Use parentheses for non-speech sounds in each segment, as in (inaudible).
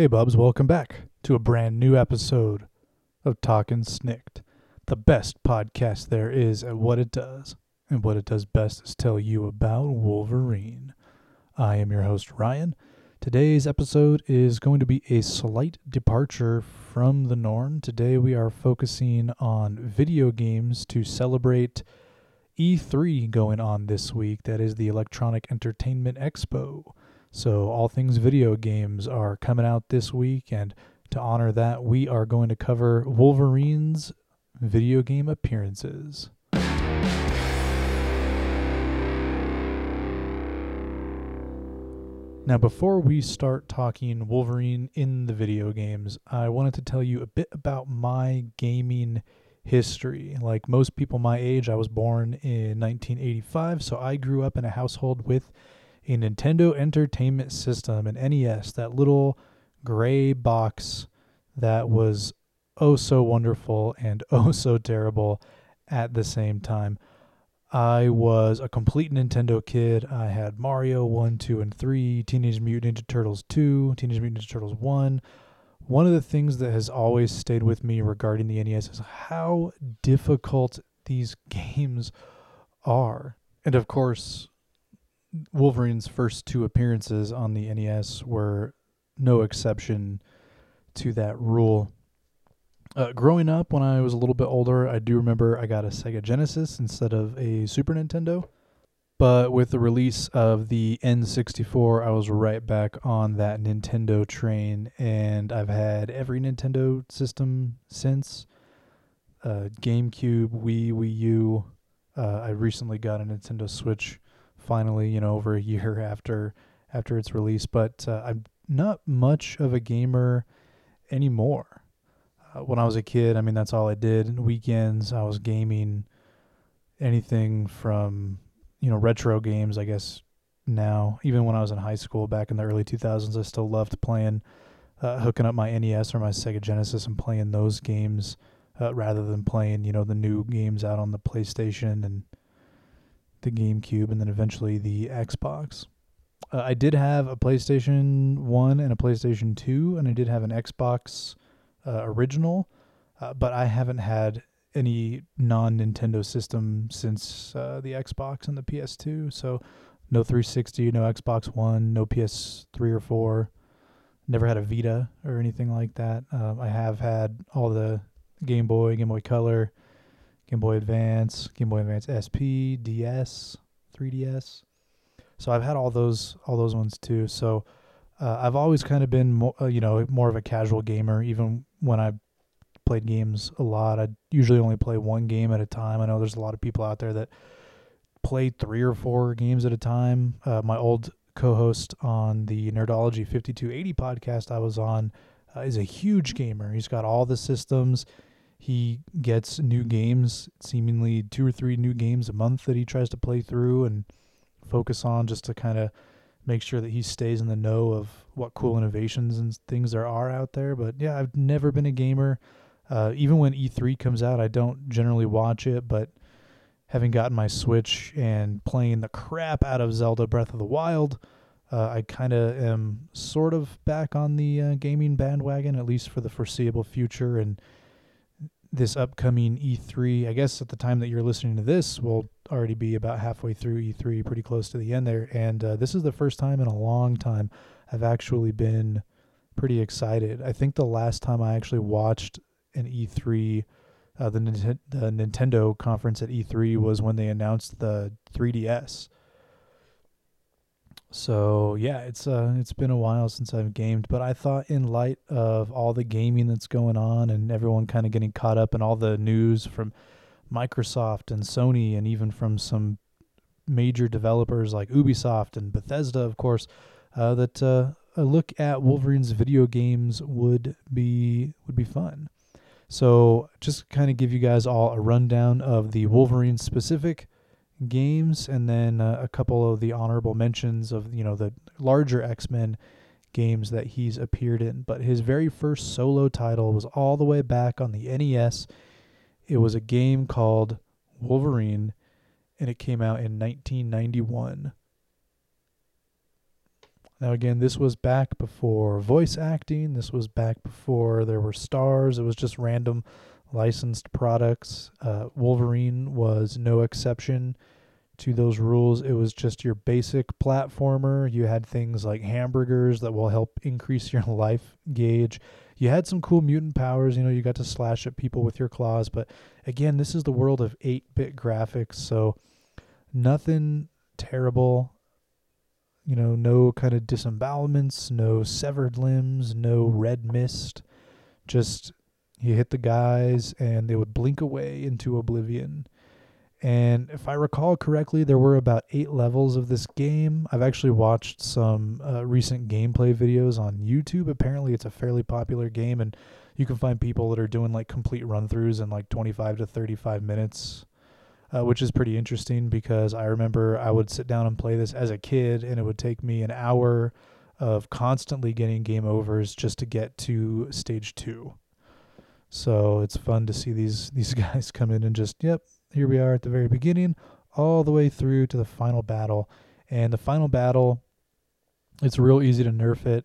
Hey, Bubs, welcome back to a brand new episode of Talkin' Snikt, the best podcast there is at what it does. And what it does best is tell you about Wolverine. I am your host, Ryan. Today's episode is going to be a slight departure from the norm. Today we are focusing on video games to celebrate E3 going on this week. That is the Electronic Entertainment Expo. So, all things video games are coming out this week, and to honor that, we are going to cover Wolverine's video game appearances. Now, before we start talking Wolverine in the video games, I wanted to tell you a bit about my gaming history. Like most people my age, I was born in 1985, so I grew up in a household with a Nintendo Entertainment System, an NES, that little gray box that was oh so wonderful and (laughs) oh so terrible at the same time. I was a complete Nintendo kid. I had Mario 1, 2, and 3, Teenage Mutant Ninja Turtles 2, Teenage Mutant Ninja Turtles 1. One of the things that has always stayed with me regarding the NES is how difficult these (laughs) games are. And of course, Wolverine's first two appearances on the NES were no exception to that rule. Uh, growing up, when I was a little bit older, I do remember I got a Sega Genesis instead of a Super Nintendo. But with the release of the N64, I was right back on that Nintendo train, and I've had every Nintendo system since. Uh, GameCube, Wii, Wii U. Uh, I recently got a Nintendo Switch, finally, you know, (laughs) over a year after after its release. But uh, I'm not much of a gamer anymore uh, when I was a kid, I mean, that's all I did. Weekends, I was gaming anything from, you know, retro games, I guess now. Even when I was in high school back in the early 2000s, I still loved playing, uh, hooking up my NES or my Sega Genesis and playing those games uh, rather than playing, you know, the new games out on the PlayStation and the GameCube and then eventually the Xbox. Uh, I did have a PlayStation 1 and a PlayStation 2, and I did have an Xbox uh, original, uh, but I haven't had any non Nintendo system since uh, the Xbox and the PS2. So no 360, no Xbox One, no PS3 or 4. Never had a Vita or anything like that. Um, I have had all the Game Boy, Game Boy Color, Game Boy Advance, Game Boy Advance SP, DS, 3DS. So I've had all those all those ones too. So uh, I've always kind of been more, uh, you know, more of a casual gamer. Even when I played games a lot, I usually only play one game at a time. I know there's a lot of people out there that play three or four games at a time. Uh, my old co-host on the Nerdology 5280 podcast I was on uh, is a huge gamer. He's got all the systems. He gets new games, seemingly two or three new games a month that he tries to play through and focus on just to kind of make sure that he stays in the know of what cool innovations and things there are out there. But yeah, I've never been a gamer. Uh, even when E3 comes out, I don't generally watch it, but having gotten my Switch and playing the crap out of Zelda Breath of the Wild, uh, I kind of am sort of back on the uh, gaming bandwagon, at least for the foreseeable future. And this upcoming E3, I guess at the time that you're listening to this, will already be about halfway through E3, pretty close to the end there. And uh, this is the first time in a long time I've actually been pretty excited. I think the last time I actually watched an E3, uh, the, the Nintendo conference at E3 was when they announced the 3DS. So yeah, it's uh it's been a while since I've gamed, but I thought in light of all the gaming that's going on and everyone kind of getting caught up in all the news from Microsoft and Sony and even from some major developers like Ubisoft and Bethesda, of course, uh, that uh, a look at Wolverine's video games would be would be fun. So just kind of give you guys all a rundown of the Wolverine specific games, and then uh, a couple of the honorable mentions of you know the larger X Men games that he's appeared in. But his very first solo title was all the way back on the NES. It was a game called Wolverine, and it came out in 1991. Now, again, this was back before voice acting. This was back before there were stars. It was just random licensed products. Uh, Wolverine was no exception to those rules. It was just your basic platformer. You had things like hamburgers that will help increase your (laughs) life gauge. You had some cool mutant powers. You know, you got to slash at people with your claws. But again, this is the world of 8 bit graphics. So nothing terrible you know, no kind of disembowelments, no severed limbs, no red mist. Just you hit the guys and they would blink away into oblivion. And if I recall correctly, there were about eight levels of this game. I've actually watched some uh, recent gameplay videos on YouTube. Apparently, it's a fairly popular game, and you can find people that are doing like complete run throughs in like 25 to 35 minutes uh, which is pretty interesting because I remember I would sit down and play this as a kid, and it would take me an hour of constantly getting game overs just to get to stage two. So it's fun to see these these (laughs) guys come in and just yep, here we are at the very beginning, all the way through to the final battle, and the final battle, it's real easy to nerf it.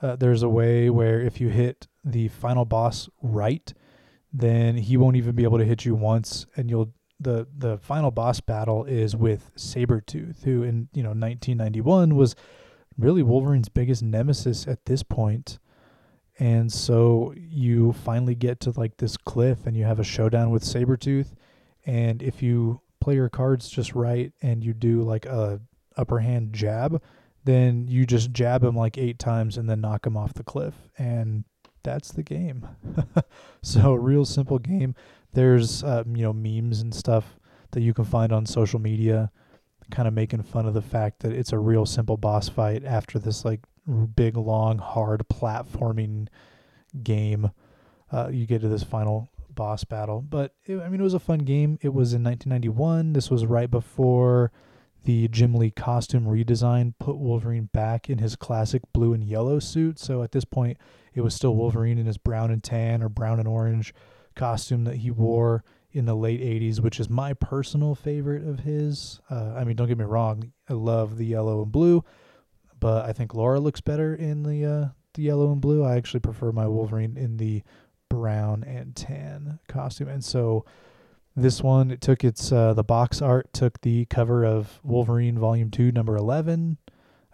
Uh, there's a way where if you hit the final boss right, then he won't even be able to hit you once, and you'll the the final boss battle is with Sabretooth, who in you know 1991 was really Wolverine's biggest nemesis at this point. And so you finally get to like this cliff and you have a showdown with Sabretooth. And if you play your cards just right and you do like a upper hand jab, then you just jab him like eight times and then knock him off the cliff. And that's the game. (laughs) so, real simple game. There's uh, you know memes and stuff that you can find on social media, kind of making fun of the fact that it's a real simple boss fight after this like big, long, hard platforming game. Uh, you get to this final boss battle, but it, I mean it was a fun game. It was in 1991. This was right before the Jim Lee costume redesign put Wolverine back in his classic blue and yellow suit. So at this point, it was still Wolverine in his brown and tan or brown and orange costume that he wore in the late 80s, which is my personal favorite of his. Uh, I mean, don't get me wrong, I love the yellow and blue, but I think Laura looks better in the uh, the yellow and blue. I actually prefer my Wolverine in the brown and tan costume. And so this one it took its uh, the box art took the cover of Wolverine Volume 2 number 11,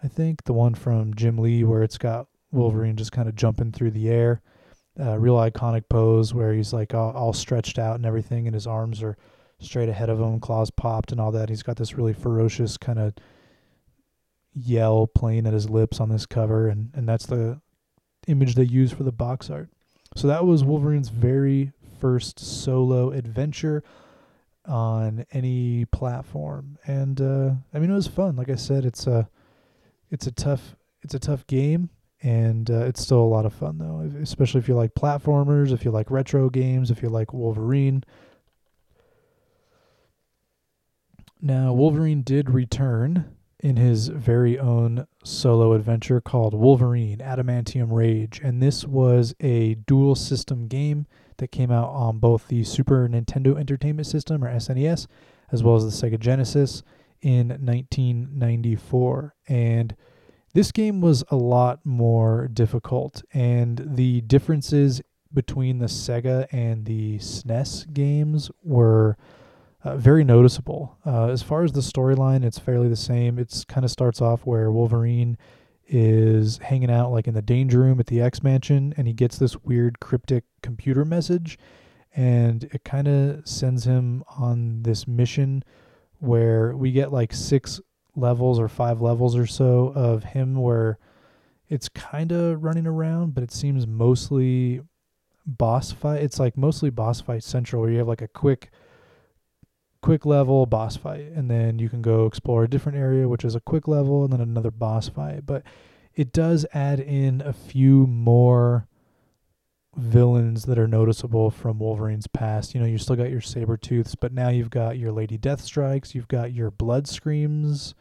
I think, the one from Jim Lee where it's got Wolverine just kind of jumping through the air uh, real iconic pose where he's like all, all, stretched out and everything, and his arms are straight ahead of him, claws popped and all that. He's got this really ferocious kind of yell playing at his lips on this cover, and and that's the image they use for the box art. So that was Wolverine's very first solo adventure on any platform, and uh, I mean it was fun. Like I said, it's a it's a tough it's a tough game and uh, it's still a lot of fun though especially if you like platformers if you like retro games if you like wolverine now wolverine did return in his very own solo adventure called wolverine adamantium rage. And this was a dual system game that came out on both the super nintendo entertainment system or snes as well as the sega genesis in 1994 and this game was a lot more difficult, and the differences between the Sega and the SNES games were uh, very noticeable. Uh, as far as the storyline, it's fairly the same. It's kind of starts off where Wolverine is hanging out like in the danger room at the X Mansion, and he gets this weird cryptic computer message, and it kind of sends him on this mission where we get like six levels or five levels or so of him where it's kind of running around, but it seems mostly boss fight. It's like mostly boss fight central where you have like a quick quick level boss fight and then you can go explore a different area which is a quick level and then another boss fight. But it does add in a few more villains that are noticeable from Wolverine's past. You know, you still got your Sabretooths, but now you've got your Lady Death Strikes, you've got your Bloodscreams,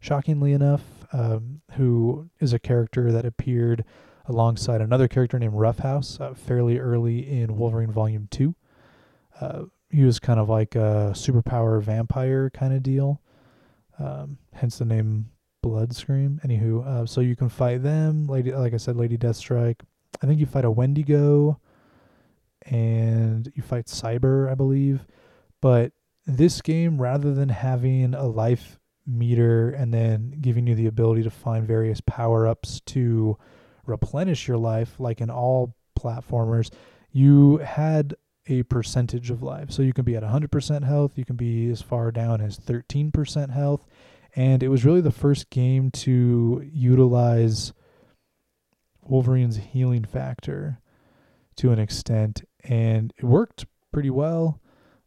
shockingly enough, um, who is a character that appeared alongside another character named Roughhouse uh, fairly early in Wolverine Volume 2. Uh, he was kind of like a superpower vampire kind of deal, um, hence the name Bloodscream. Anywho, uh, so you can fight them. Lady, like I said, Lady Deathstrike. I think you fight a Wendigo, and you fight Cyber, I believe. But this game, rather than having a life meter and then giving you the ability to find various power ups to replenish your life, like in all platformers, you had a percentage of life. So you can be at 100% health, you can be as far down as 13% health. And it was really the first game to utilize Wolverine's healing factor to an extent, and it worked pretty well.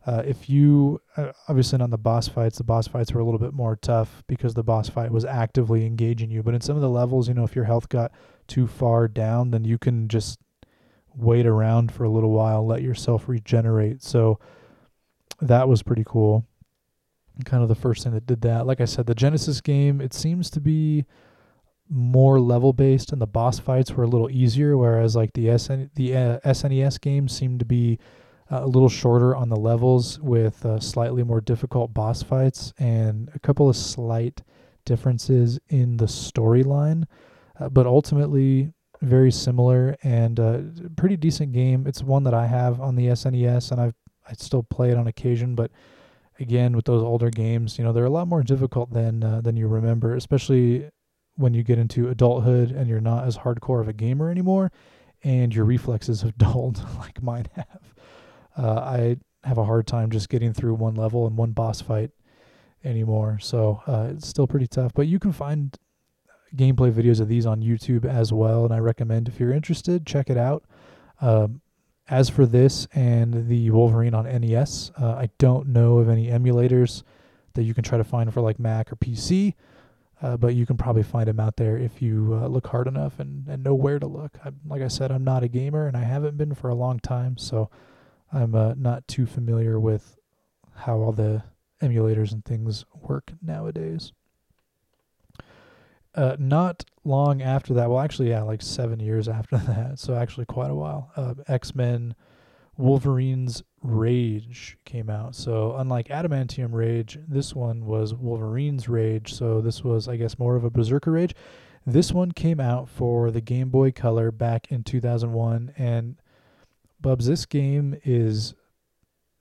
Uh, if you uh, obviously not the boss fights, the boss fights were a little bit more tough because the boss fight was actively engaging you. But in some of the levels, you know, if your health got too far down, then you can just wait around for a little while, let yourself regenerate. So that was pretty cool. Kind of the first thing that did that. Like I said, the Genesis game, it seems to be more level based, and the boss fights were a little easier, whereas like the SN the uh, SNES games seemed to be uh, a little shorter on the levels with uh, slightly more difficult boss fights and a couple of slight differences in the storyline, uh, but ultimately very similar and uh, pretty decent game. It's one that I have on the SNES and I I still play it on occasion, but again with those older games, you know, they're a lot more difficult than uh, than you remember, especially when you get into adulthood and you're not as hardcore of a gamer anymore and your reflexes have (laughs) dulled like mine have. Uh, I have a hard time just getting through one level and one boss fight anymore. So uh, it's still pretty tough. But you can find gameplay videos of these on YouTube as well, and I recommend if you're interested, check it out. Um, as for this and the Wolverine on NES, uh, I don't know of any emulators that you can try to find for like Mac or PC. Uh, but you can probably find them out there if you uh, look hard enough and, and know where to look. I, like I said, I'm not a gamer and I haven't been for a long time, so I'm uh, not too familiar with how all the emulators and things work nowadays. Uh, not long after that, well, actually, yeah, like seven years (laughs) after that, so actually quite a while, uh, X Men Wolverine's Rage came out. So, unlike Adamantium Rage, this one was Wolverine's Rage. So, this was, I guess, more of a Berserker Rage. This one came out for the Game Boy Color back in 2001, and Bubs, this game is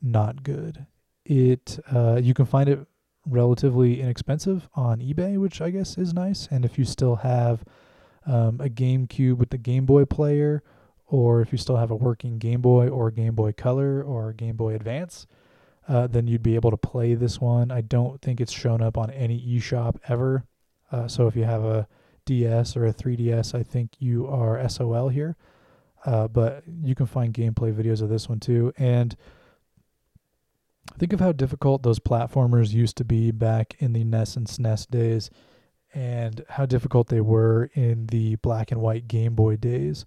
not good. It uh, you can find it relatively inexpensive on eBay, which I guess is nice. And if you still have um, a GameCube with the Game Boy player, or if you still have a working Game Boy or Game Boy Color or Game Boy Advance, uh, then you'd be able to play this one. I don't think it's shown up on any eShop ever. Uh, so if you have a DS or a 3DS, I think you are SOL here. Uh, but you can find gameplay videos of this one too. And think of how difficult those platformers used to be back in the NES and SNES days, and how difficult they were in the black and white Game Boy days.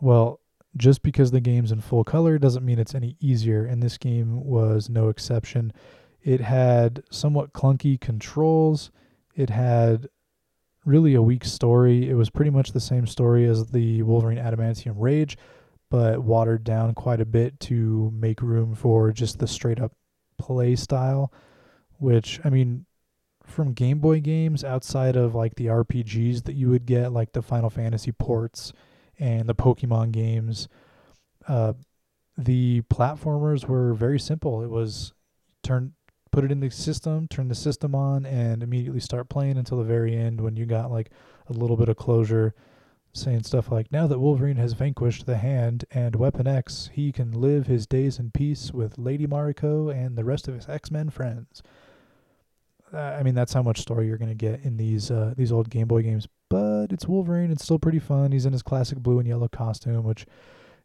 Well, just because the game's in full color doesn't mean it's any easier, and this game was no exception. It had somewhat clunky controls. It had really a weak story. It was pretty much the same story as the Wolverine Adamantium Rage, but watered down quite a bit to make room for just the straight up play style, which, I mean, from Game Boy games outside of like the RPGs that you would get, like the Final Fantasy ports and the Pokemon games, uh, the platformers were very simple. It was turn put it in the system, turn the system on, and immediately start playing until the very end when you got like a little bit of closure, saying stuff like, Now that Wolverine has vanquished the Hand and Weapon X, he can live his days in peace with Lady Mariko and the rest of his X Men friends. Uh, I mean, that's how much story you're going to get in these uh, these old Game Boy games. But it's Wolverine. It's still pretty fun. He's in his classic blue and yellow costume, which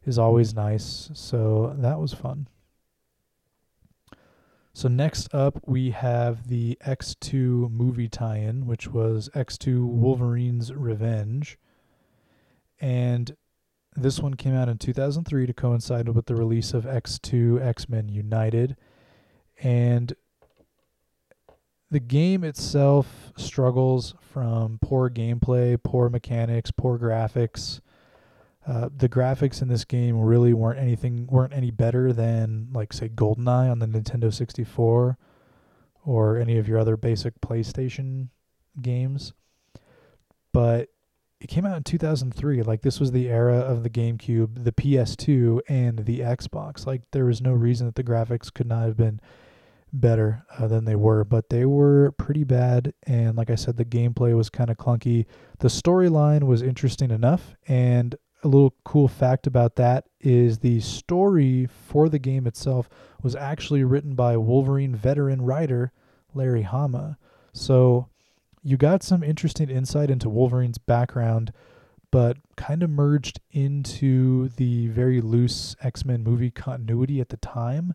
is always nice. So that was fun. So next up, we have the X2 movie tie-in, which was X2 Wolverine's Revenge. And this one came out in 2003 to coincide with the release of X2 X-Men United. And the game itself struggles from poor gameplay, poor mechanics, poor graphics, uh, the graphics in this game really weren't anything weren't any better than like say GoldenEye on the Nintendo 64 or any of your other basic PlayStation games. but it came out in 2003. Like this was the era of the GameCube, the PS2, and the Xbox. Like there was no reason that the graphics could not have been better uh, than they were, but they were pretty bad. And like I said, the gameplay was kind of clunky. The storyline was interesting enough. And a little cool fact about that is the story for the game itself was actually written by Wolverine veteran writer Larry Hama. So you got some interesting insight into Wolverine's background, but kind of merged into the very loose X Men movie continuity at the time.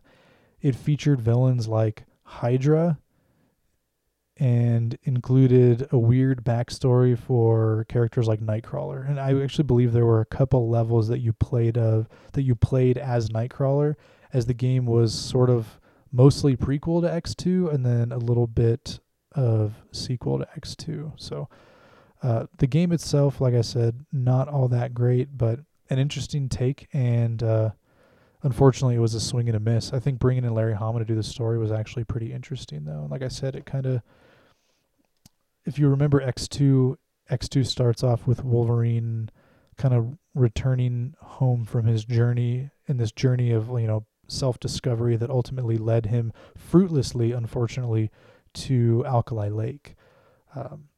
It featured villains like Hydra and included a weird backstory for characters like Nightcrawler. And I actually believe there were a couple levels that you played of that you played as Nightcrawler as the game was sort of mostly prequel to X2 and then a little bit of sequel to X2. So uh, the game itself, like I said, not all that great, but an interesting take. And uh, unfortunately, it was a swing and a miss. I think bringing in Larry Hama to do the story was actually pretty interesting, though. And like I said, it kind of, if you remember X2, X2 starts off with Wolverine kind of returning home from his journey in this journey of you know self discovery that ultimately led him fruitlessly, unfortunately, to Alkali Lake, um,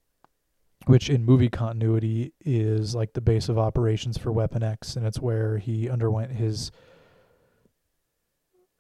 which in movie continuity is like the base of operations for Weapon X, and it's where he underwent his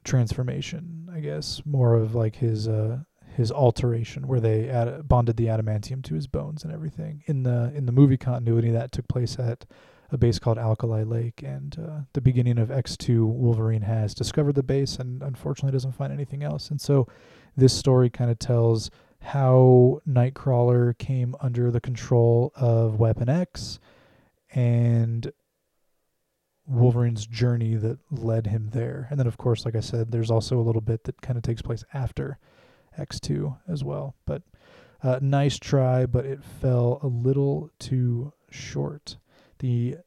transformation, I guess, more of like his uh, his alteration, where they ad- bonded the adamantium to his bones and everything. In the in the movie continuity, that took place at a base called Alkali Lake, and uh, the beginning of X2, Wolverine has discovered the base and unfortunately doesn't find anything else, and so this story kind of tells how Nightcrawler came under the control of Weapon X and Wolverine's journey that led him there. And then, of course, like I said, there's also a little bit that kind of takes place after X2 as well. But uh, nice try, but it fell a little too short. The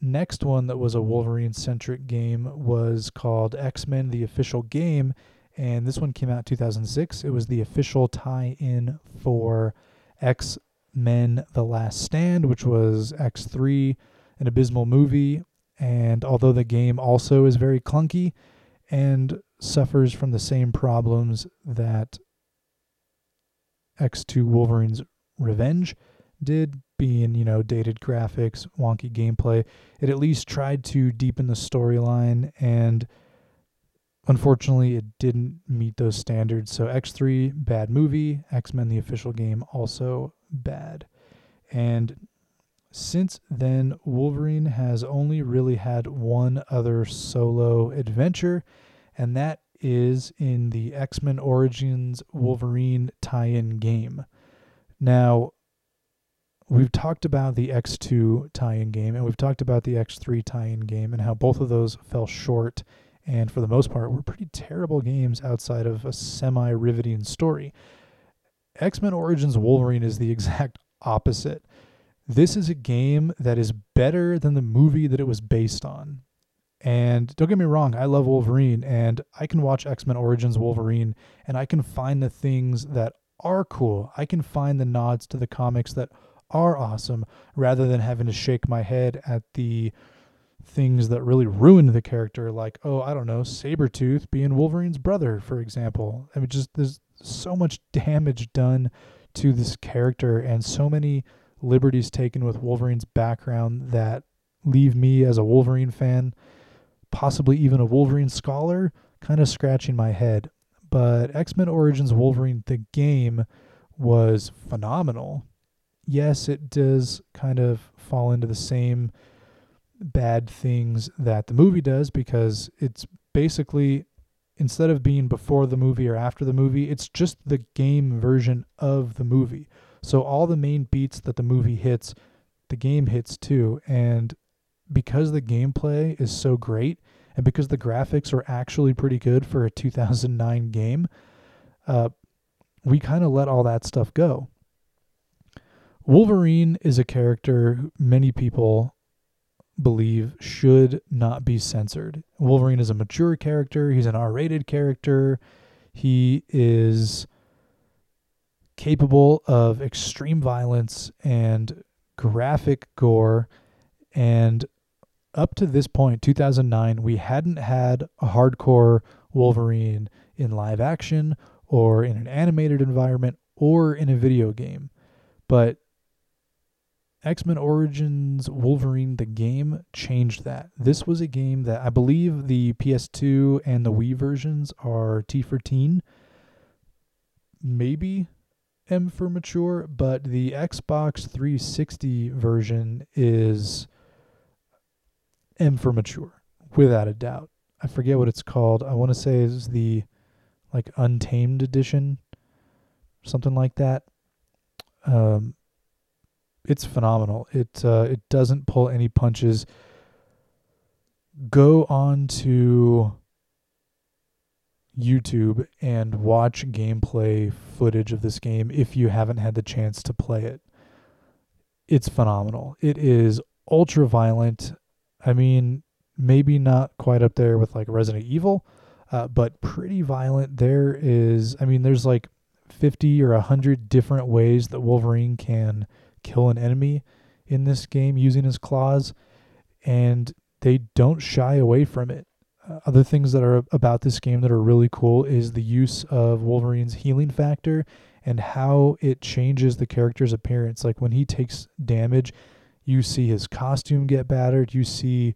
next one that was a Wolverine centric game was called X Men The Official Game, and this one came out 2006. It was the official tie-in for X Men: The Last Stand, which was X3, an abysmal movie. And although the game also is very clunky and suffers from the same problems that X2 Wolverine's Revenge did, being, you know, dated graphics, wonky gameplay, it at least tried to deepen the storyline and Unfortunately, it didn't meet those standards. So X3, bad movie. X Men, the official game, also bad. And since then, Wolverine has only really had one other solo adventure, and that is in the X Men Origins Wolverine tie in game. Now, we've talked about the X2 tie in game, and we've talked about the X3 tie in game, and how both of those fell short and for the most part were pretty terrible games outside of a semi riveting story. X Men Origins Wolverine is the exact opposite. This is a game that is better than the movie that it was based on. And don't get me wrong, I love Wolverine and I can watch X Men Origins Wolverine and I can find the things that are cool. I can find the nods to the comics that are awesome rather than having to shake my head at the things that really ruined the character, like, oh, I don't know, Sabretooth being Wolverine's brother, for example. I mean, just there's so much damage done to this character and so many liberties taken with Wolverine's background that leave me as a Wolverine fan, possibly even a Wolverine scholar, kind of scratching my head. But X Men Origins Wolverine, the game, was phenomenal. Yes, it does kind of fall into the same bad things that the movie does because it's basically instead of being before the movie or after the movie, it's just the game version of the movie. So all the main beats that the movie hits, the game hits too. And because the gameplay is so great and because the graphics are actually pretty good for a (laughs) 2009 game, uh, we kind of let all that stuff go. Wolverine is a character many people believe should not be censored. Wolverine is a mature character, he's an R rated character, he is capable of extreme violence and graphic gore, and up to this point, 2009, we hadn't had a hardcore Wolverine in live action or in an animated environment or in a video game. But X Men Origins Wolverine, the game, changed that. This was a game that I believe the PS2 and the Wii versions are T for teen, maybe M for mature, but the Xbox 360 version is M for mature, without a doubt. I forget what it's called. I want to say is the like Untamed edition, something like that. Um, it's phenomenal. It uh, it doesn't pull any punches. Go on to YouTube and watch gameplay footage of this game if you haven't had the chance to play it. It's phenomenal. It is ultra violent. I mean, maybe not quite up there with like Resident Evil, uh, but pretty violent. There is, I mean, there's like 50 or 100 different ways that Wolverine can kill an enemy in this game using his claws, and they don't shy away from it. Uh, other things that are about this game that are really cool is the use of Wolverine's healing factor and how it changes the character's appearance. Like when he takes damage, you see his costume get battered, you see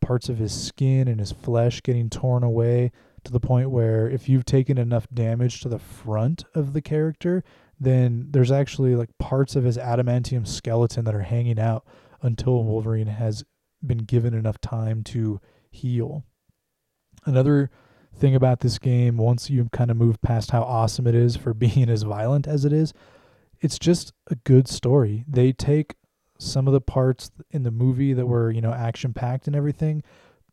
parts of his skin and his flesh getting torn away to the point where if you've taken enough damage to the front of the character, then there's actually like parts of his adamantium skeleton that are hanging out until mm-hmm. Wolverine has been given enough time to heal. Another thing about this game, once you kind of move past how awesome it is for (laughs) being as violent as it is, it's just a good story. They take some of the parts in the movie that were, you know, action packed and everything,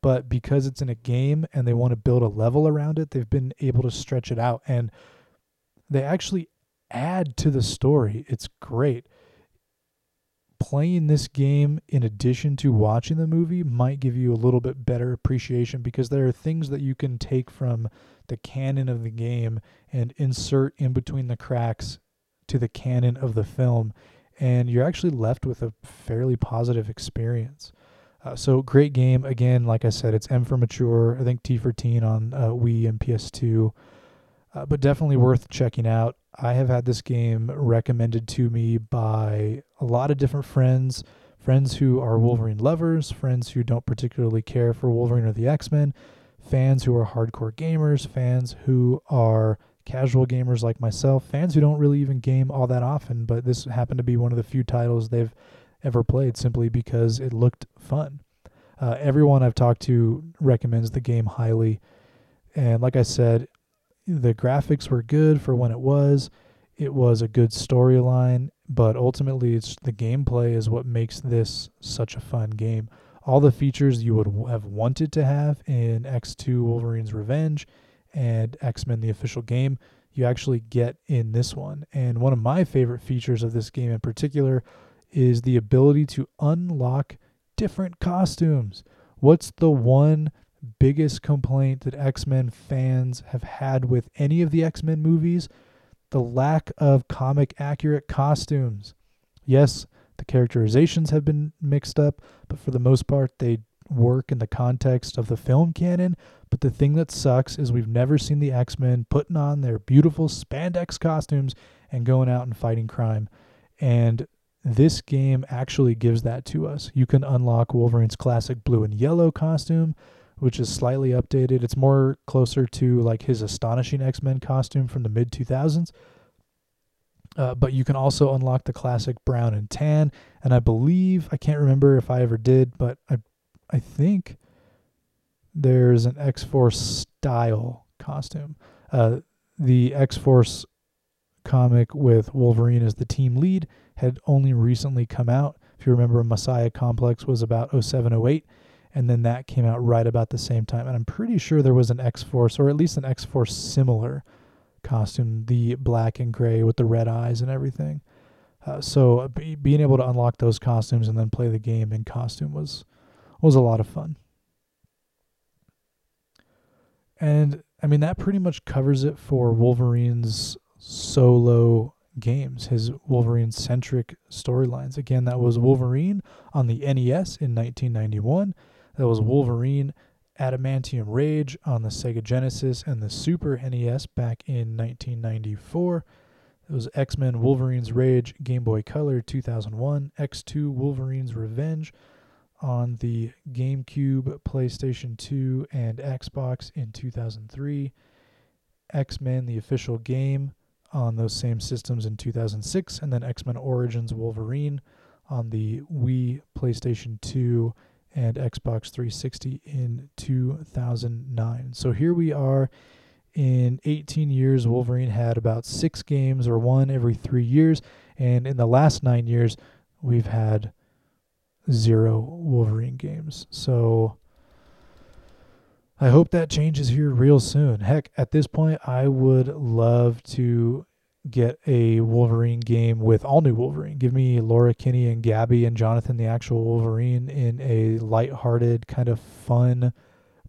but because it's in a game and they want to build a level around it, they've been able to stretch it out and they actually add to the story. It's great. Playing this game in addition to watching the movie might give you a little bit better appreciation because there are things that you can take from the canon of the game and insert in between the cracks to the canon of the film and you're actually left with a fairly positive experience. Uh, so great game. Again, like I said, it's M for mature. I think T for teen on uh, Wii and PS2, uh, but definitely worth checking out. I have had this game recommended to me by a lot of different friends, friends who are Wolverine lovers, friends who don't particularly care for Wolverine or the X Men, fans who are hardcore gamers, fans who are casual gamers like myself, fans who don't really even game all that often, but this happened to be one of the few titles they've ever played simply because it looked fun. Uh, everyone I've talked to recommends the game highly. And like I said, the graphics were good for when it was. It was a good storyline, but ultimately, it's the gameplay is what makes this such a fun game. All the features you would have wanted to have in X2 Wolverine's Revenge and X Men the official game, you actually get in this one. And one of my favorite features of this game in particular is the ability to unlock different costumes. What's the one biggest complaint that X Men fans have had with any of the X Men movies? The lack of comic accurate costumes. Yes, the characterizations have been mixed up, but for the most part, they work in the context of the film canon. But the thing that sucks is we've never seen the X Men putting on their beautiful spandex costumes and going out and fighting crime. And this game actually gives that to us. You can unlock Wolverine's classic blue and yellow costume, which is slightly updated. It's more closer to like his astonishing X Men costume from the mid 2000s. Uh, but you can also unlock the classic brown and tan. And I believe, I can't remember if I ever did, but I I think there's an X Force style costume. Uh, the X Force comic with Wolverine as the team lead had only recently come out. If you remember, Messiah Complex was about 0708, and then that came out right about the same time. And I'm pretty sure there was an X Force, or at least an X Force similar costume, the black and gray with the red eyes and everything. Uh, so be, being able to unlock those costumes and then play the game in costume was was a lot of fun. And I mean, that pretty much covers it for Wolverine's solo games, his Wolverine centric storylines. Again, that was Wolverine on the NES in 1991. That was Wolverine Adamantium Rage on the Sega Genesis and the Super NES back in 1994. It was X Men Wolverine's Rage Game Boy Color 2001, X2 Wolverine's Revenge on the GameCube, PlayStation 2, and Xbox in 2003, X Men the official game on those same systems in 2006, and then X Men Origins Wolverine on the Wii, PlayStation 2, and Xbox 360 in 2009. So here we are in 18 years. Wolverine had about six games or one every three years. And in the last nine years, we've had zero Wolverine games. So I hope that changes here real soon. Heck, at this point, I would love to get a Wolverine game with all new Wolverine. Give me Laura Kinney and Gabby and Jonathan, the actual Wolverine, in a light-hearted, kind of fun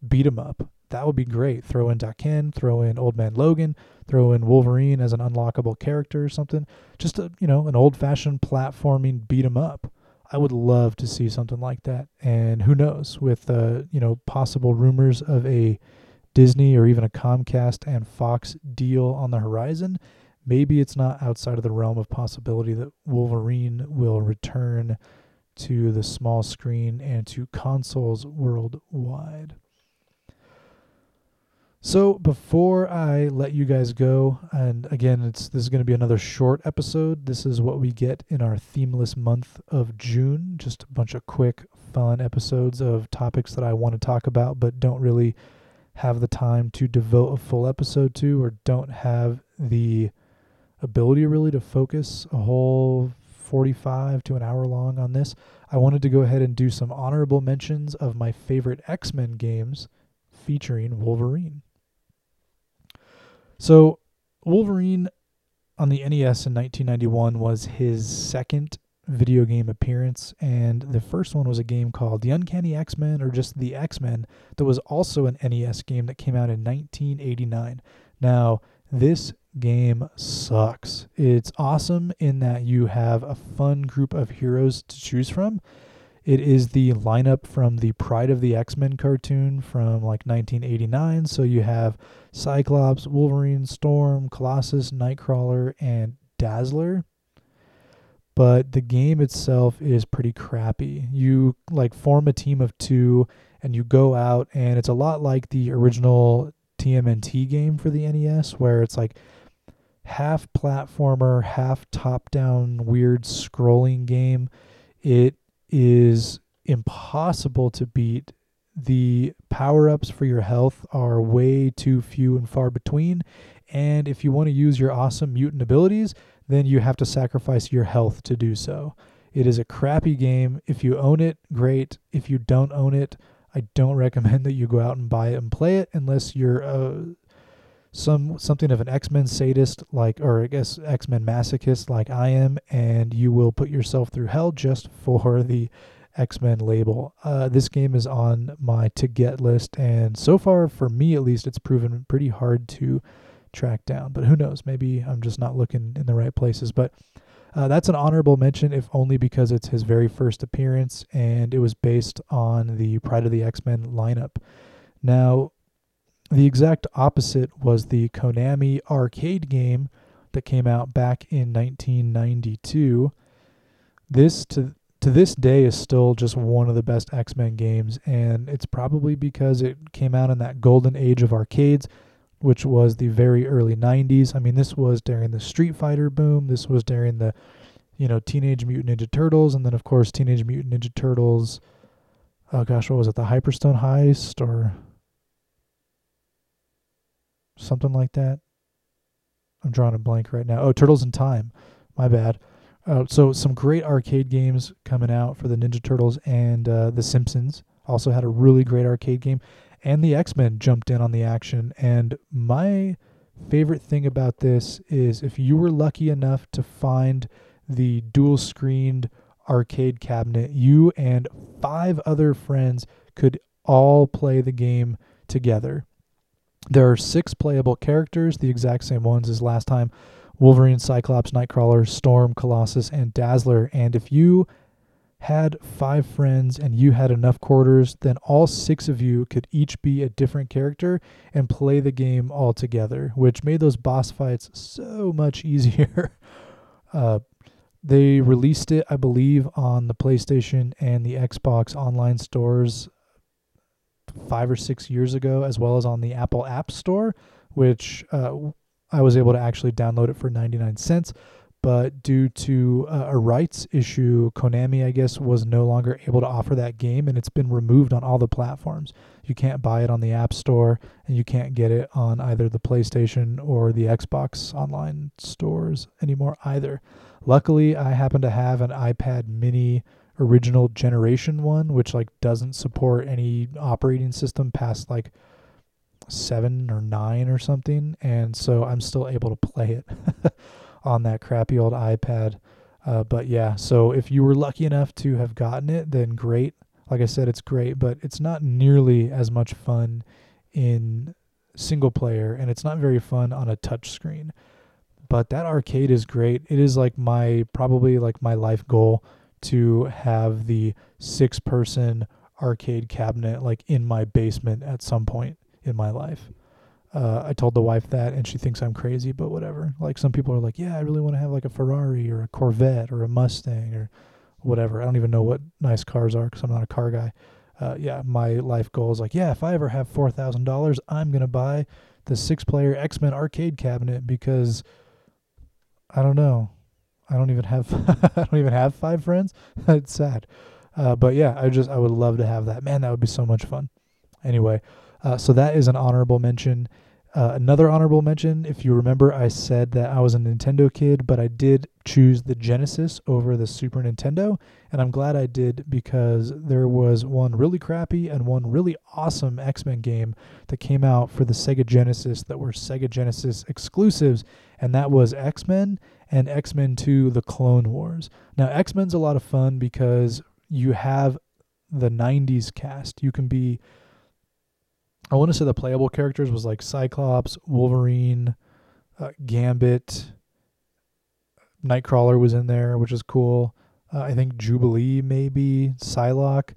beat 'em up. That would be great. Throw in Daken, throw in Old Man Logan, throw in Wolverine as an unlockable character or something. Just a you know an old-fashioned platforming beat 'em up. I would love to see something like that. And who knows, with uh, you know possible rumors of a Disney or even a Comcast and Fox deal on the horizon, maybe it's not outside of the realm of possibility that Wolverine will return to the small screen and to consoles worldwide. So before I let you guys go, and again, it's this is going to be another short episode. This is what we get in our themeless month of June. Just a bunch of quick, fun episodes of topics that I want to talk about, but don't really have the time to devote a full episode to, or don't have the ability really to focus a whole 45 to an hour long on this. I wanted to go ahead and do some honorable mentions of my favorite X Men games featuring Wolverine. So, Wolverine on the NES in 1991 was his second video game appearance, and the first one was a game called The Uncanny X Men or just The X Men that was also an NES game that came out in 1989. Now, this game sucks. It's awesome in that you have a fun group of heroes to choose from it is the lineup from the Pryde of the X Men cartoon from like 1989. So you have Cyclops, Wolverine, Storm, Colossus, Nightcrawler, and Dazzler. But the game itself is pretty crappy. You like form a team of two and you go out, and it's a lot like the original TMNT game for the NES, where it's like half platformer, half top down, weird scrolling game. It is impossible to beat. The power ups for your health are way too few and far between. And if you want to use your awesome mutant abilities, then you have to sacrifice your health to do so. It is a crappy game. If you own it, great. If you don't own it, I don't (laughs) recommend that you go out and buy it and play it unless you're a some something of an X-Men sadist like or I guess X-Men masochist like I am and you will put yourself through hell just for the X-Men label. Uh, this game is on my to get list and so far for me at least it's proven pretty hard to track down, but who knows, maybe I'm just not looking in the right places, but uh, that's an honorable mention, if only because it's his very first appearance and it was based on the Pryde of the X Men lineup. Now, the exact opposite was the Konami arcade game that came out back in 1992. This to to this day is still just one of the best X-Men games and it's probably because it came out in that golden age of arcades which was the very early 90s. I mean, this was during the Street Fighter boom. This was during the you know, Teenage Mutant Ninja Turtles and then of course Teenage Mutant Ninja Turtles oh gosh, what was it? The Hyperstone Heist or something like that. I'm drawing a blank right now. Oh, Turtles in Time. My bad. Uh, so some great arcade games coming out for the Ninja Turtles and uh, the Simpsons. Also had a really great arcade game, and the X Men jumped in on the action. And my favorite thing about this is if you were lucky enough to find the dual screened arcade cabinet, you and five other friends could all play the game together. There are six playable characters, the exact same ones as last time Wolverine, Cyclops, Nightcrawler, Storm, Colossus, and Dazzler. And if you had five friends and you had enough quarters, then all six of you could each be a different character and play the game all together, which made those boss fights so much (laughs) easier. uh, they released it, I believe, on the PlayStation and the Xbox online stores five or six years ago, as well as on the Apple App Store, which uh, I was able to actually download it for 99 cents but due to uh, a rights issue, Konami, I guess, was no longer able to offer that game, and it's been removed on all the platforms. You can't buy it on the App Store, and you can't get it on either the PlayStation or the Xbox online stores anymore either. Luckily, I happen to have an iPad Mini original generation one, which like doesn't support any operating system past like seven or nine or something, and so I'm still able to play it. (laughs) on that crappy old iPad. Uh, but yeah, so if you were lucky enough to have gotten it, then great. Like I said, it's great, but it's not nearly as much fun in single player, and it's not very fun on a touch screen. But that arcade is great. It is like my probably like my life goal to have the six person arcade cabinet like in my basement at some point in my life uh, I told the wife that, and she thinks I'm crazy, but whatever. Like some people are like, yeah, I really want to have like a Ferrari or a Corvette or a Mustang or whatever. I don't even know what nice cars are because I'm not a car guy. Uh, yeah, my life goal is like, yeah, if I ever have four thousand dollars, I'm gonna buy the six-player X-Men arcade cabinet because I don't know, I don't even have (laughs) I don't even have five friends. (laughs) it's sad, uh, but yeah, I just I would love to have that. Man, that would be so much fun. Anyway, uh, so that is an honorable mention. Uh, another honorable mention, if you remember, I said that I was a Nintendo kid, but I did choose the Genesis over the Super Nintendo, and I'm glad I did because there was one really crappy and one really awesome X Men game that came out for the Sega Genesis that were Sega Genesis exclusives, and that was X Men and X Men 2 The Clone Wars. Now, X Men's a lot of fun because you have the 90s cast. You can be I want to say the playable characters was like Cyclops, Wolverine, uh, Gambit, Nightcrawler was in there, which is cool. Uh, I think Jubilee maybe Psylocke.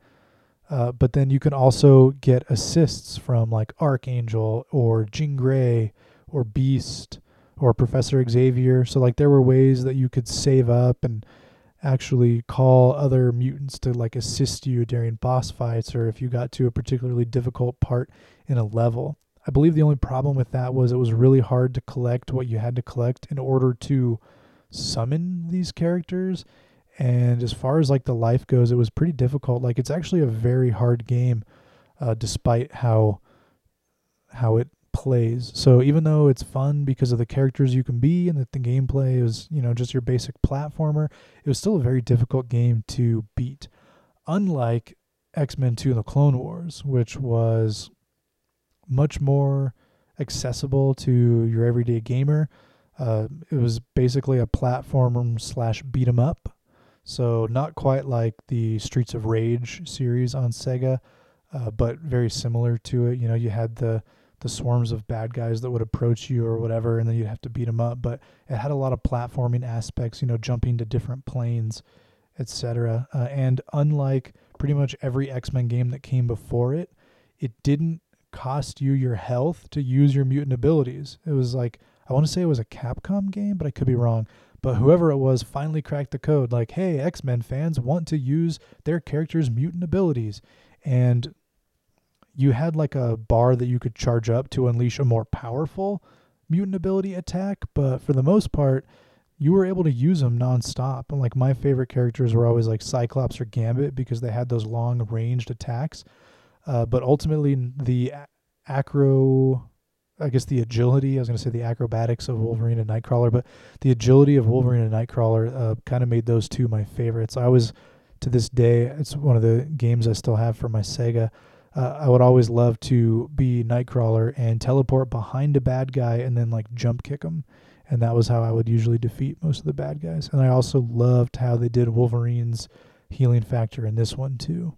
Uh, but then you can also get assists from like Archangel or Jean Grey or Beast or Professor Xavier. So like there were ways that you could save up and actually call other mutants to like assist you during boss fights or if you got to a particularly difficult part in a level. I believe the only problem with that was it was really hard to collect what you had to collect in order to summon these characters. And as far as like the life goes, it was pretty difficult. Like it's actually a very hard game, uh, despite how how it plays. So even though it's fun because of the characters you can be and that the gameplay is, you know, just your basic platformer, it was still a very difficult game to beat. Unlike X-Men 2 and the Clone Wars, which was much more accessible to your everyday gamer. Uh, it was basically a platform slash beat 'em up, so not quite like the Streets of Rage series on Sega, uh, but very similar to it. You know, you had the the swarms of bad guys that would approach you or whatever, and then you'd have to beat them up. But it had a lot of platforming aspects, you know, jumping to different planes, etc. Uh, and unlike pretty much every X Men game that came before it, it didn't cost you your health to use your mutant abilities. It was like I want to say it was a Capcom game, but I could be wrong. But whoever it was finally cracked the code like, hey, X Men fans want to use their characters' mutant abilities. And you had like a bar that you could charge up to unleash a more powerful mutant ability attack, but for the most part, you were able to use them nonstop. And like my favorite characters were always like Cyclops or Gambit because they had those long ranged attacks. Uh, but ultimately, the acro, I guess the agility, I was going to say the acrobatics of Wolverine and Nightcrawler, but the agility of Wolverine and Nightcrawler uh, kind of made those two my favorites. I was, to this day, it's one of the games I still have for my Sega uh, I would always love to be Nightcrawler and teleport behind a bad guy and then like jump kick him. And that was how I would usually defeat most of the bad guys. And I also loved how they did Wolverine's healing factor in this one too.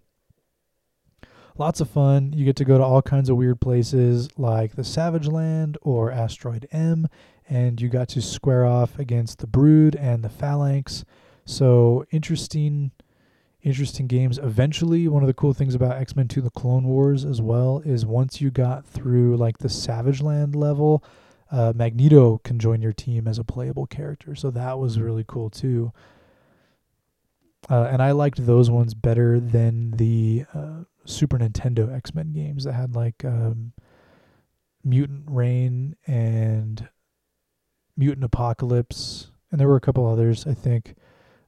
lots of fun. You get to go to all kinds of weird places like the Savage Land or Asteroid M, and you got to square off against the Brood and the Phalanx. So interesting, interesting games. Eventually, one of the cool things about X Men 2: The Clone Wars as well is once you got through like the Savage Land level, uh, Magneto can join your team as a playable character. So that was really cool too. Uh, and I liked those ones better than the uh, Super Nintendo X Men games that had like um, Mutant Rain and Mutant Apocalypse, and there were a couple others I think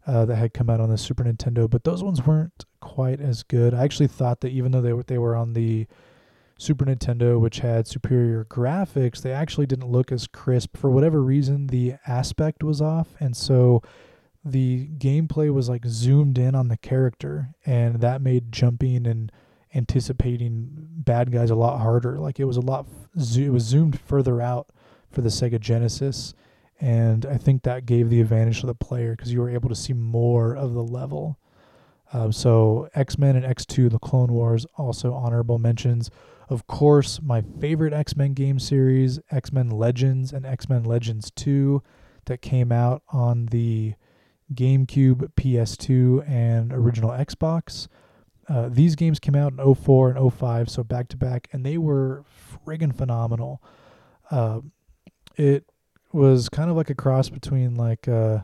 uh, that had come out on the Super Nintendo, but those ones weren't quite as good. I actually thought that even though they were they were on the Super Nintendo, which had superior graphics, they actually didn't look as crisp for whatever reason. The aspect was off, and so the gameplay was like zoomed in on the character and that made jumping and anticipating bad guys a lot harder like it was a lot it was zoomed further out for the Sega Genesis and I think that gave the advantage to the player because you were able to see more of the level uh, so X-Men and X2 the Clone Wars also honorable mentions of course my favorite X-Men game series X-Men Legends and X-Men Legends 2 that came out on the GameCube, PS2, and original Xbox. Uh, these games came out in 04 and 05, so back to back, and they were friggin' phenomenal. Uh, it was kind of like a cross between like uh,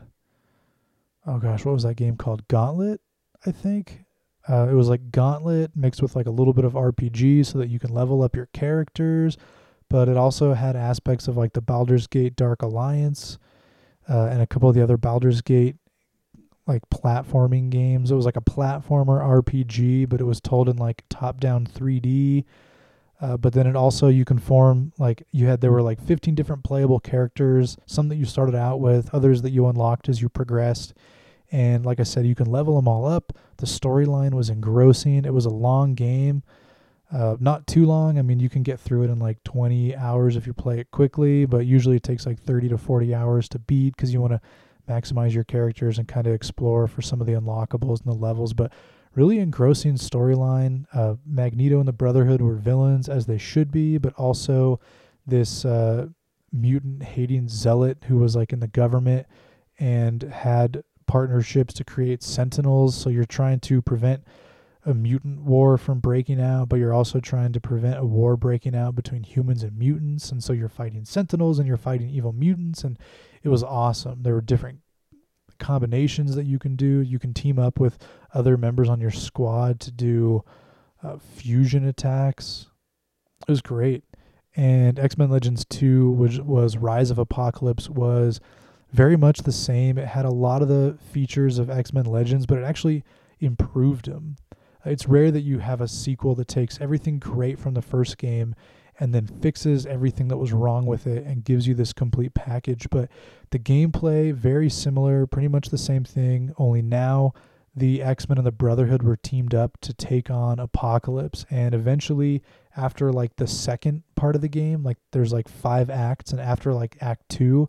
oh gosh, what was that game called? Gauntlet, I think. Uh, it was like Gauntlet mixed with like a little bit of RPG, so that you can level up your characters. But it also had aspects of like the Baldur's Gate Dark Alliance uh, and a couple of the other Baldur's Gate like platforming games. It was like a platformer RPG, but it was told in like top down 3D. Uh, but then it also you can form like you had there were like 15 different playable characters, some that you started out with, others that you unlocked as you progressed. And like I said, you can level them all up. The storyline was engrossing. It was a long game, uh, not too long. I mean, you can get through it in like 20 hours if you play it quickly, but usually it takes like 30 to 40 hours to beat because you want to maximize your characters and kind of explore for some of the unlockables and the levels. But really engrossing storyline. Uh, Magneto and the Brotherhood were villains as they should be, but also this uh, mutant hating zealot who was like in the government and had partnerships to create sentinels. So you're trying to prevent a mutant war from breaking out, but you're also trying to prevent a war breaking out between humans and mutants. And so you're fighting sentinels and you're fighting evil mutants. And it was awesome. There were different combinations that you can do. You can team up with other members on your squad to do uh, fusion attacks. It was great. And X Men Legends 2, which was Rise of Apocalypse, was very much the same. It had a lot of the features of X Men Legends, but it actually improved them. It's rare that you have a sequel that takes everything great from the first game and then fixes everything that was wrong with it and gives you this complete package. But the gameplay, very similar, pretty much the same thing, only now the X Men and the Brotherhood were teamed up to take on Apocalypse. And eventually, after like the second part of the game, like there's like five acts, and after like act two,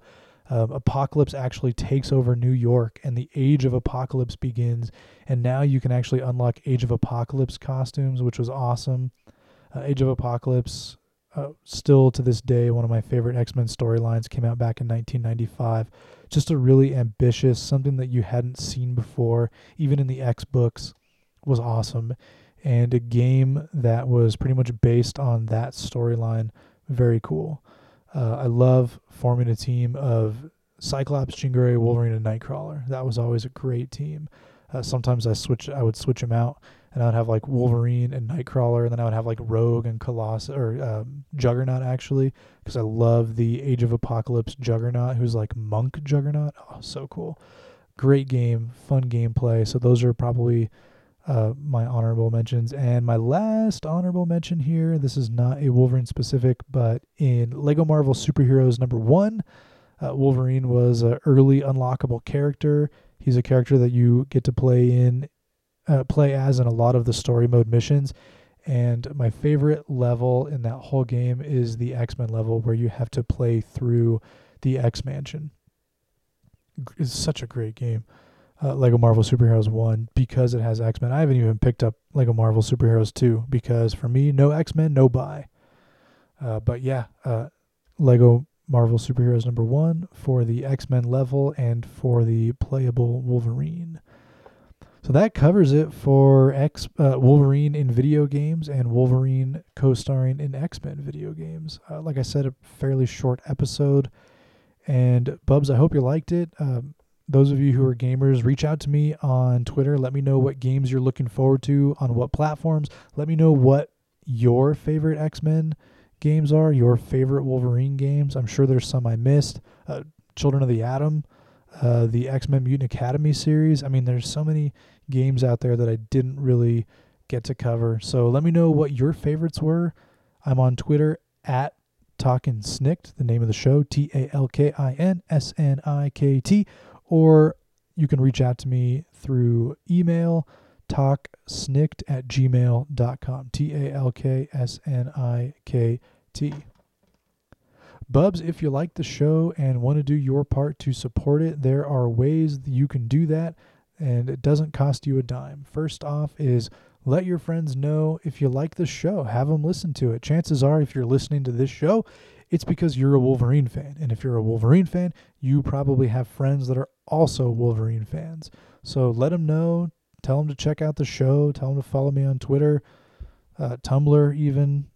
um, Apocalypse actually takes over New York and the Age of Apocalypse begins. And now you can actually unlock Age of Apocalypse costumes, which was awesome. Uh, Age of Apocalypse uh, still to this day one of my favorite X-Men storylines came out back in 1995 just a really ambitious something that you hadn't seen before even in the X books was awesome and a game that was pretty much based on that storyline very cool uh, I love forming a team of Cyclops, Jean Grey, Wolverine, and Nightcrawler. That was always a great team. Uh, sometimes I switch, I would switch them out and I would have like Wolverine and Nightcrawler, and then I would have like Rogue and Colossus or um, Juggernaut actually, because I love the Age of Apocalypse Juggernaut, who's like Monk Juggernaut. Oh, so cool! Great game, fun gameplay. So those are probably uh, my honorable mentions. And my last honorable mention here, this is not a Wolverine specific, but in Lego Marvel Superheroes number one, uh, Wolverine was an early unlockable character. He's a character that you get to play in uh, play as in a lot of the story mode missions. And my favorite level in that whole game is the X Men level where you have to play through the X Mansion. It's such a great game. uh, Lego Marvel Superheroes 1 because it has X Men. I haven't even picked up Lego Marvel Superheroes 2 because for me, no X Men, no buy. Uh, but yeah, uh, Lego Marvel Superheroes number 1 for the X Men level and for the playable Wolverine. So that covers it for X uh, Wolverine in video games and Wolverine co-starring in X-Men video games. Uh, like I said, a fairly short episode. And Bubs, I hope you liked it. Um, those of you who are gamers, reach out to me on Twitter. Let me know what games you're looking forward to on what platforms. Let me know what your favorite X-Men games are, your favorite Wolverine games. I'm sure there's some I missed. Uh, Children of the Atom, uh, the X Men Mutant Academy series. I mean, there's so many games out there that I didn't really get to cover. So let me know what your favorites were. I'm on Twitter at Talkin' Snikt, the name of the show, T A L K I N S N I K T, or you can reach out to me through email, talksnikt at gmail.com, T A L K S N I K T. Bubs, if you like the show and want to do your part to support it, there are ways you can do that and it doesn't cost you a dime. First off, is let your friends know if you like the show, have them listen to it. Chances are, if you're listening to this show, it's because you're a Wolverine fan. And if you're a Wolverine fan, you probably have friends that are also Wolverine fans. So let them know, tell them to check out the show, tell them to follow me on Twitter, uh, Tumblr, even.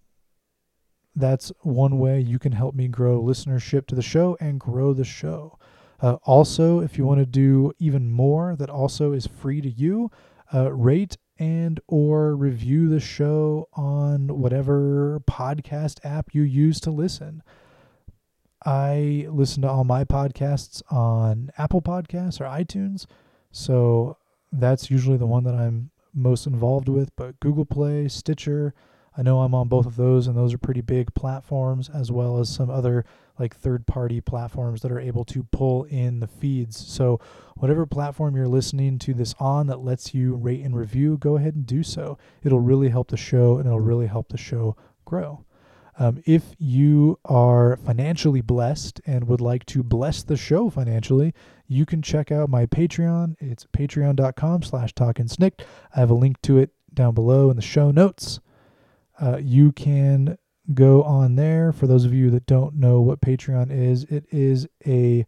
That's one way you can help me grow listenership to the show and grow the show. Uh, also, if you want to do even more, that also is free to you. Uh, rate and or review the show on whatever podcast app you use to listen. I listen to all my podcasts on Apple Podcasts or iTunes, so that's usually the one that I'm most involved with. But Google Play, Stitcher, I know I'm on both of those, and those are pretty big platforms, as well as some other like third party platforms that are able to pull in the feeds. So, whatever platform you're listening to this on that lets you rate and review, go ahead and do so. It'll really help the show and it'll really help the show grow. Um, if you are financially blessed and would like to bless the show financially, you can check out my Patreon. It's patreon.com slash talkinsnikt. I have a link to it down below in the show notes. Uh, you can go on there. For those of you that don't know what Patreon is, it is a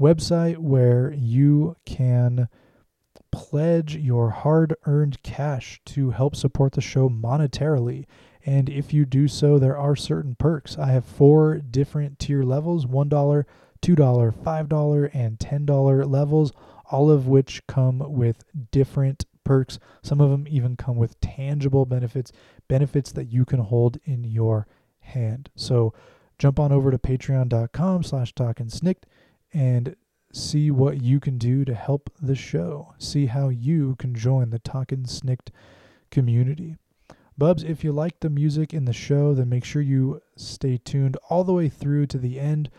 website where you can pledge your hard earned cash to help support the show monetarily. And if you do so, there are certain perks. I have four different tier levels $1, $2, $5, and $10 levels, all of which come with different perks. Some of them even come with tangible benefits, benefits that you can hold in your hand. So jump on over to patreon.com slash talkinsnikt and see what you can do to help the show. See how you can join the Talkin' Snikt community. Bubs, if you like the music in the show, then make sure you stay tuned all the way through to the end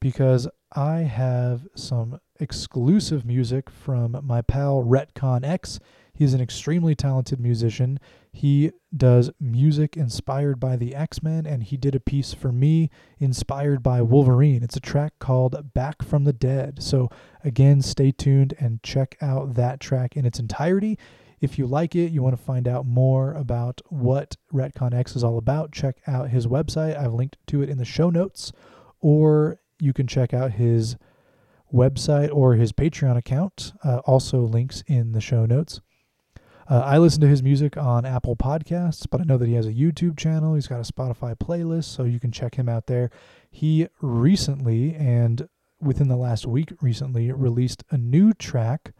because I have some exclusive music from my pal Retcon X. He's an extremely talented musician. He does music inspired by the X Men, and he did a piece for me inspired by Wolverine. It's a track called Back from the Dead. So, again, stay tuned and check out that track in its entirety. If you like it, you want to find out more about what Retcon X is all about, check out his website. I've linked to it in the show notes, or you can check out his website or his Patreon account. Uh, also, links in the show notes. Uh, I listen to his music on Apple Podcasts, but I know that he has a YouTube channel. He's got a Spotify playlist, so you can check him out there. He recently, and within the last week recently, released a new track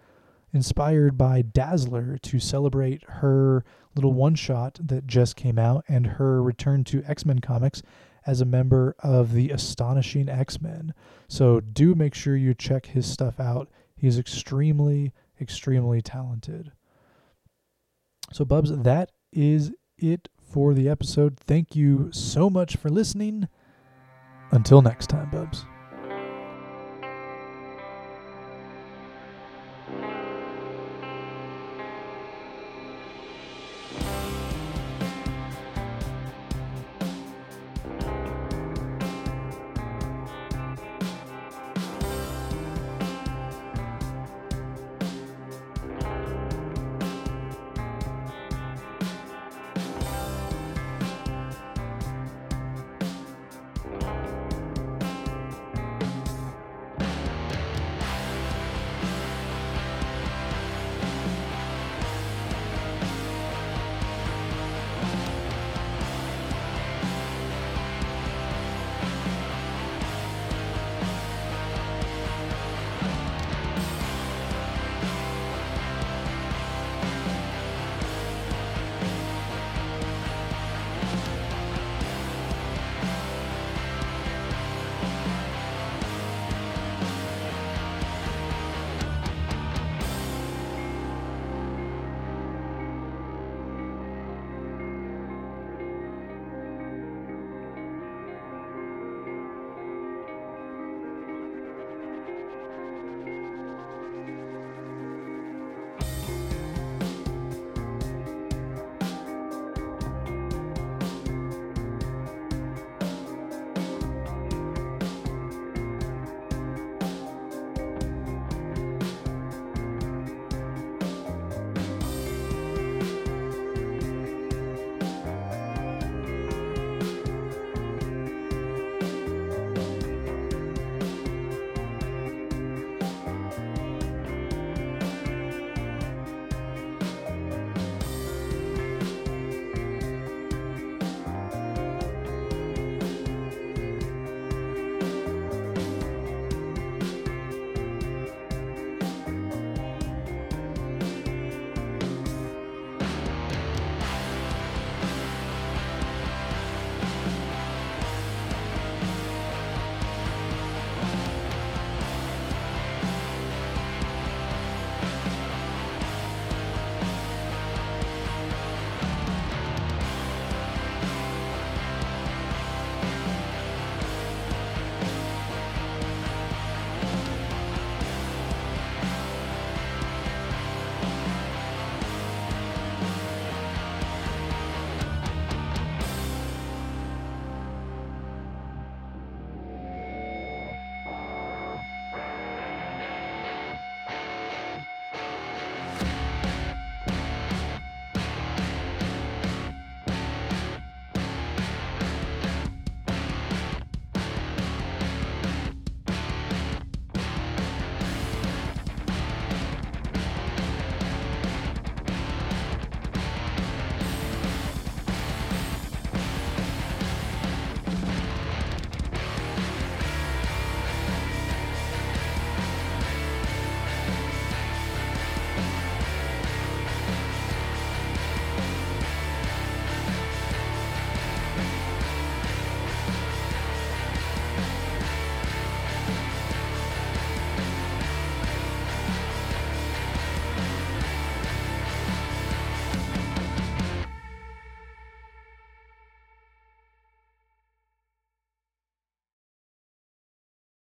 inspired by Dazzler to celebrate her little one shot that just came out and her return to X Men Comics as a member of the Astonishing X Men. So do make sure you check his stuff out. He's extremely, extremely talented. So, Bubs, that is it for the episode. Thank you so much for listening. Until next time, Bubs.